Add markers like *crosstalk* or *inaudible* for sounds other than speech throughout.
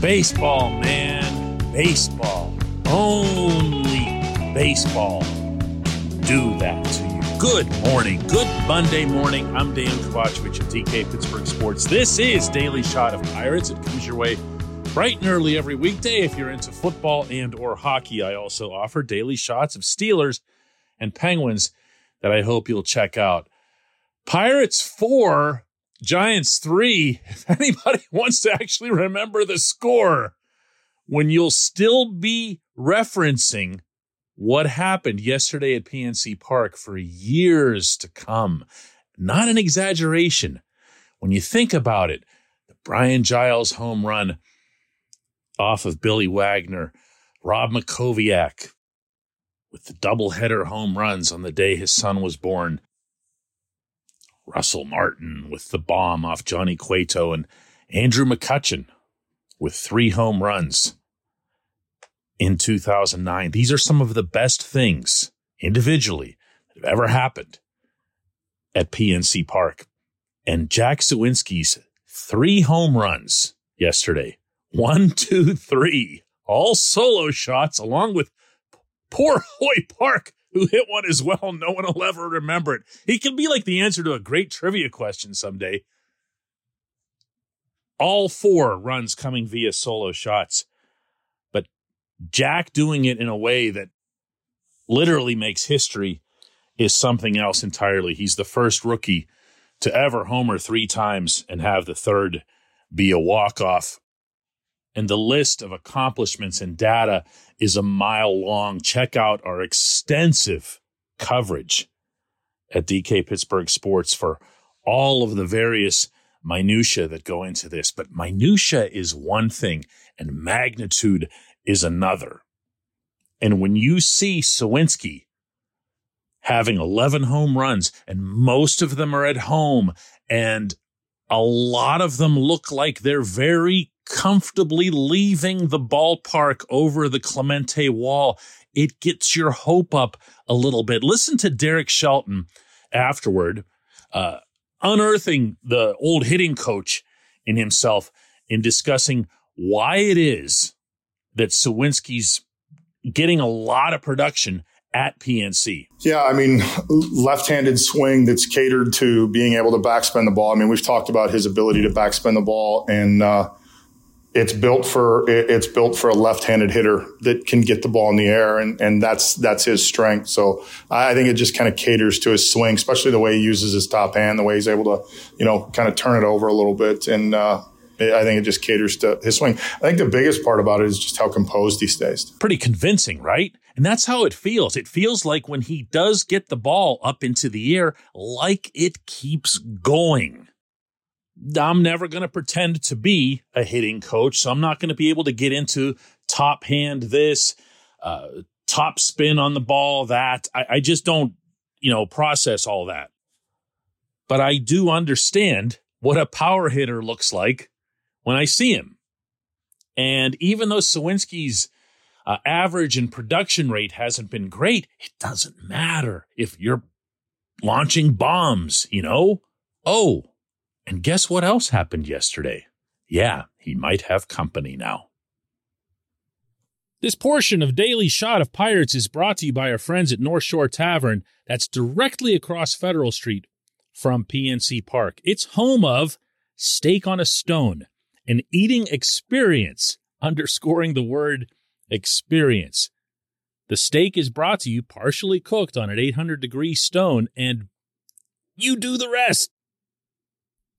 Baseball, man. Baseball. Only baseball. Do that to you. Good morning. Good Monday morning. I'm Dejan Kovacevic of DK Pittsburgh Sports. This is Daily Shot of Pirates. It comes your way bright and early every weekday. If you're into football and or hockey, I also offer daily shots of Steelers and Penguins that I hope you'll check out. Pirates 4, Giants 3. *laughs* If anybody *laughs* wants to actually remember the score, when you'll still be referencing what happened yesterday at PNC Park for years to come. Not an exaggeration. When you think about it, the Brian Giles home run off of Billy Wagner, Rob Mackowiak with the doubleheader home runs on the day his son was born, Russell Martin with the bomb off Johnny Cueto, and Andrew McCutchen with three home runs in 2009. These are some of the best things individually that have ever happened at PNC Park. And Jack Suwinski's three home runs yesterday. One, two, three. All solo shots along with poor Hoy Park *laughs* who hit one as well. No one will ever remember it. He can be like the answer to a great trivia question someday. All four runs coming via solo shots. But Jack doing it in a way that literally makes history is something else entirely. He's the first rookie to ever homer three times and have the third be a walk-off. And the list of accomplishments and data is a mile long. Check out our extensive coverage at DK Pittsburgh Sports for all of the various minutia that go into this. But minutia is one thing and magnitude is another. And when you see Suwinski having 11 home runs and most of them are at home and a lot of them look like they're very comfortably leaving the ballpark over the Clemente wall. It gets your hope up a little bit. Listen to Derek Shelton afterward, uh, unearthing the old hitting coach in himself in discussing why it is that Suwinski's getting a lot of production at PNC. Yeah, I mean, left-handed swing that's catered to being able to backspin the ball. I mean, we've talked about his ability to backspin the ball, and uh, it's built for it's built for a left-handed hitter that can get the ball in the air, and and that's that's his strength. So I think it just kind of caters to his swing, especially the way he uses his top hand, the way he's able to, you know, kind of turn it over a little bit, and uh, I think it just caters to his swing. I think the biggest part about it is just how composed he stays. Pretty convincing, right? And that's how it feels. It feels like when he does get the ball up into the air, like it keeps going. I'm never going to pretend to be a hitting coach, so I'm not going to be able to get into top hand this, uh, top spin on the ball that. I, I just don't, you know, process all that. But I do understand what a power hitter looks like when I see him. And even though Suwinski's uh, average and production rate hasn't been great, it doesn't matter if you're launching bombs, you know? Oh, and guess what else happened yesterday? Yeah, he might have company now. This portion of Daily Shot of Pirates is brought to you by our friends at North Shore Tavern, that's directly across Federal Street from PNC Park. It's home of Steak on a Stone, an eating experience, *laughs* underscoring the word experience. The steak is brought to you partially cooked on an 800 degree stone, and you do the rest.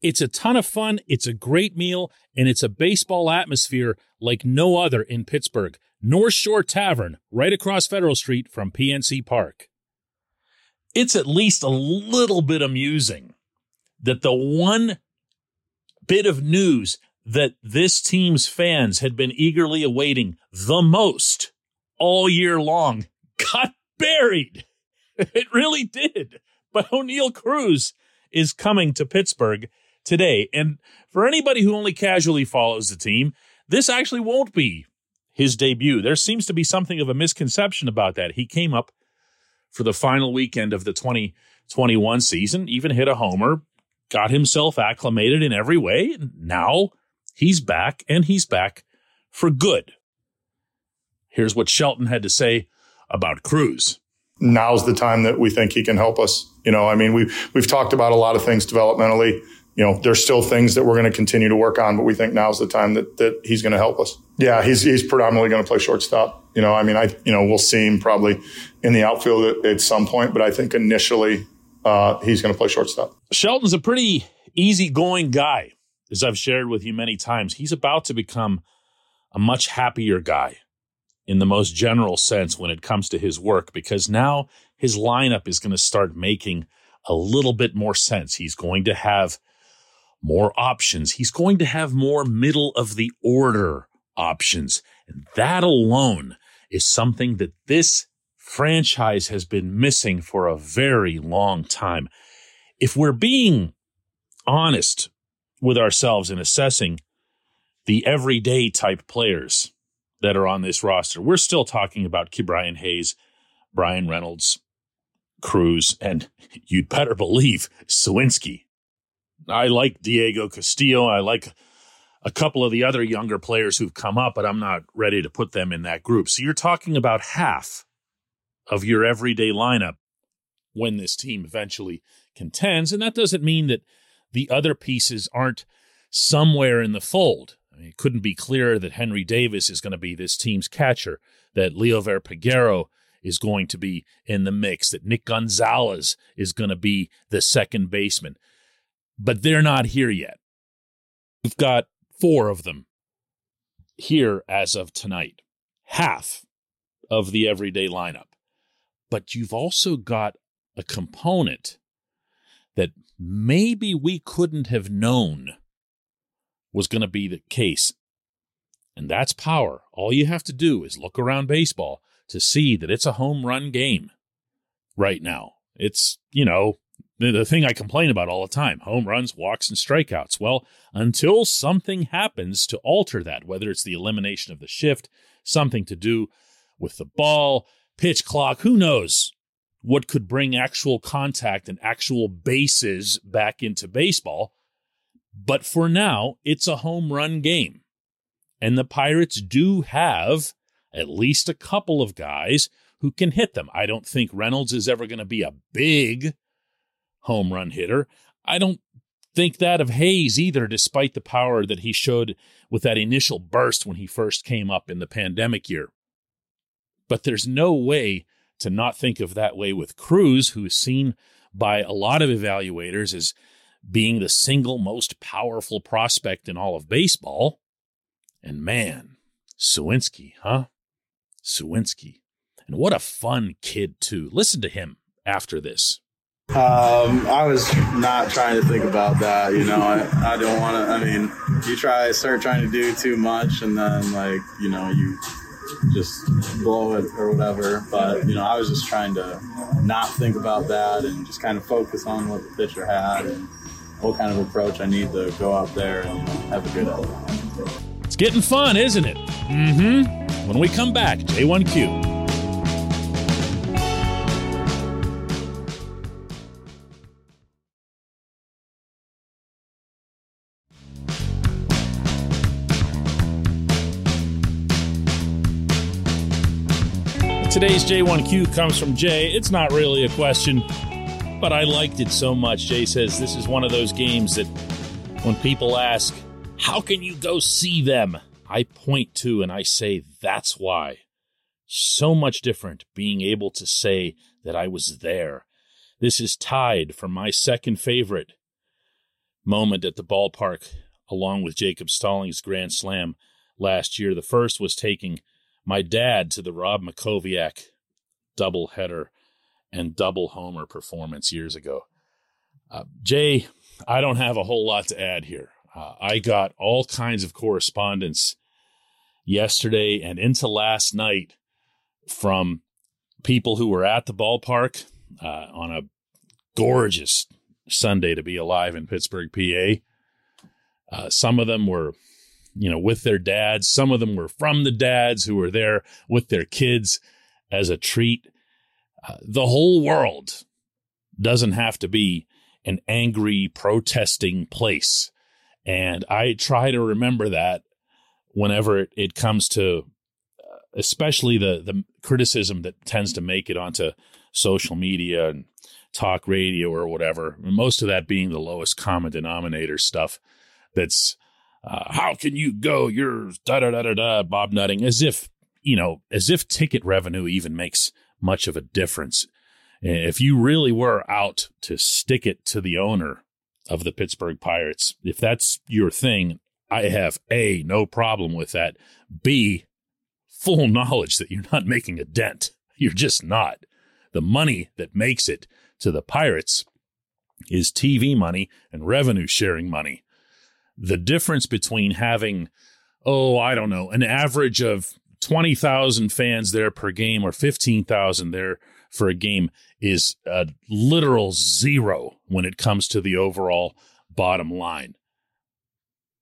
It's a ton of fun. It's a great meal and it's a baseball atmosphere like no other in Pittsburgh. North Shore Tavern, right across Federal Street from PNC Park. It's at least a little bit amusing that the one bit of news that this team's fans had been eagerly awaiting the most all year long got *laughs* buried. It really did. But Oneil Cruz is coming to Pittsburgh today. And for anybody who only casually follows the team, this actually won't be his debut. There seems to be something of a misconception about that. He came up for the final weekend of the 2021 season, even hit a homer, got himself acclimated in every way. Now he's back and he's back for good. Here's what Shelton had to say about Cruz. Now's the time that we think he can help us. You know, I mean, we've, we've talked about a lot of things developmentally. You know, there's still things that we're going to continue to work on, but we think now's the time that, that he's going to help us. Yeah, he's, he's predominantly going to play shortstop. You know, I mean, I, you know, we'll see him probably in the outfield at, at some point, but I think initially, uh, he's going to play shortstop. Shelton's a pretty easygoing guy, as I've shared with you many times. He's about to become a much happier guy in the most general sense when it comes to his work because now his lineup is going to start making a little bit more sense. He's going to have more options. He's going to have more middle of the order options. And that alone is something that this franchise has been missing for a very long time. If we're being honest with ourselves in assessing the everyday type players that are on this roster, we're still talking about Ke'Bryan Hayes, Bryan Reynolds, Cruz, and you'd better believe Suwinski. I like Diego Castillo. I like a couple of the other younger players who've come up, but I'm not ready to put them in that group. So you're talking about half of your everyday lineup when this team eventually contends. And that doesn't mean that the other pieces aren't somewhere in the fold. I mean, it couldn't be clearer that Henry Davis is going to be this team's catcher, that Leo Peguero is going to be in the mix, that Nick Gonzalez is going to be the second baseman. But they're not here yet. We've got four of them here as of tonight, half of the everyday lineup. But you've also got a component that maybe we couldn't have known was going to be the case. And that's power. All you have to do is look around baseball to see that it's a home run game right now. It's, you know, the, the thing I complain about all the time home runs, walks, and strikeouts. Well, until something happens to alter that, whether it's the elimination of the shift, something to do with the ball, pitch clock, who knows what could bring actual contact and actual bases back into baseball. But for now, it's a home run game. And the Pirates do have at least a couple of guys who can hit them. I don't think Reynolds is ever going to be a big home run hitter. I don't think that of Hayes either, despite the power that he showed with that initial burst when he first came up in the pandemic year. But there's no way to not think of that way with Cruz, who is seen by a lot of evaluators as being the single most powerful prospect in all of baseball. And man, Suwinski, huh? Suwinski. And what a fun kid, too. Listen to him after this. Um, I was not trying to think about that. You know, I, I don't want to. I mean, you try start trying to do too much, and then like you know you just blow it or whatever. But you know, I was just trying to not think about that and just kind of focus on what the pitcher had and what kind of approach I need to go out there and have a good. It's getting fun, isn't it? Mm-hmm. When we come back, J1Q. Today's J1Q comes from Jay. It's not really a question, but I liked it so much. Jay says this is one of those games that when people ask, How can you go see them? I point to and I say, That's why. So much different being able to say that I was there. This is tied for my second favorite moment at the ballpark, along with Jacob Stallings' Grand Slam last year. The first was taking my dad to the Rob Mackowiak doubleheader and double homer performance years ago. Uh, Jay, I don't have a whole lot to add here. Uh, I got all kinds of correspondence yesterday and into last night from people who were at the ballpark uh, on a gorgeous Sunday to be alive in Pittsburgh, PA. Uh, some of them were you know, with their dads. Some of them were from the dads who were there with their kids as a treat. Uh, the whole world doesn't have to be an angry, protesting place. And I try to remember that whenever it, comes to uh, especially the the criticism that tends to make it onto social media and talk radio or whatever. Most of that being the lowest common denominator stuff. That's uh, how can you go? You're da da da da da Bob Nutting, as if you know, as if ticket revenue even makes much of a difference. If you really were out to stick it to the owner of the Pittsburgh Pirates, if that's your thing, I have A, no problem with that. B, full knowledge that you're not making a dent. You're just not. The money that makes it to the Pirates is TV money and revenue sharing money. The difference between having, oh, I don't know, an average of 20,000 fans there per game or 15,000 there for a game is a literal zero when it comes to the overall bottom line.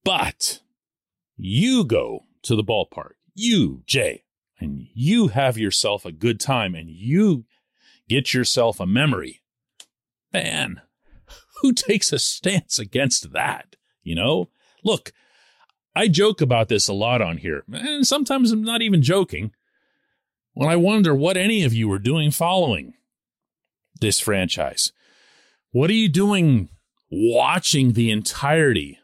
But you go to the ballpark, you, Jay, and you have yourself a good time and you get yourself a memory. Man, who takes a stance against that? You know, look, I joke about this a lot on here, and sometimes I'm not even joking. When I wonder what any of you are doing following this franchise. What are you doing watching the entirety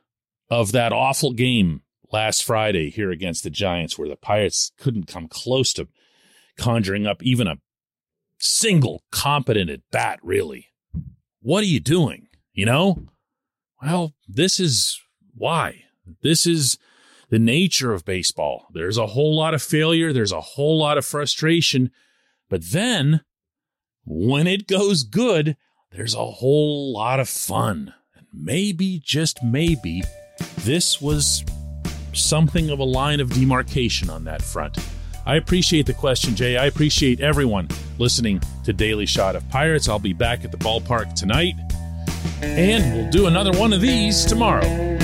of that awful game last Friday here against the Giants, where the Pirates couldn't come close to conjuring up even a single competent at bat, really. What are you doing? You know? Well, this is why. This is the nature of baseball. There's a whole lot of failure, there's a whole lot of frustration, but then when it goes good, there's a whole lot of fun. And maybe, just maybe, this was something of a line of demarcation on that front. I appreciate the question, Jay. I appreciate everyone listening to Daily Shot of Pirates. I'll be back at the ballpark tonight, and we'll do another one of these tomorrow.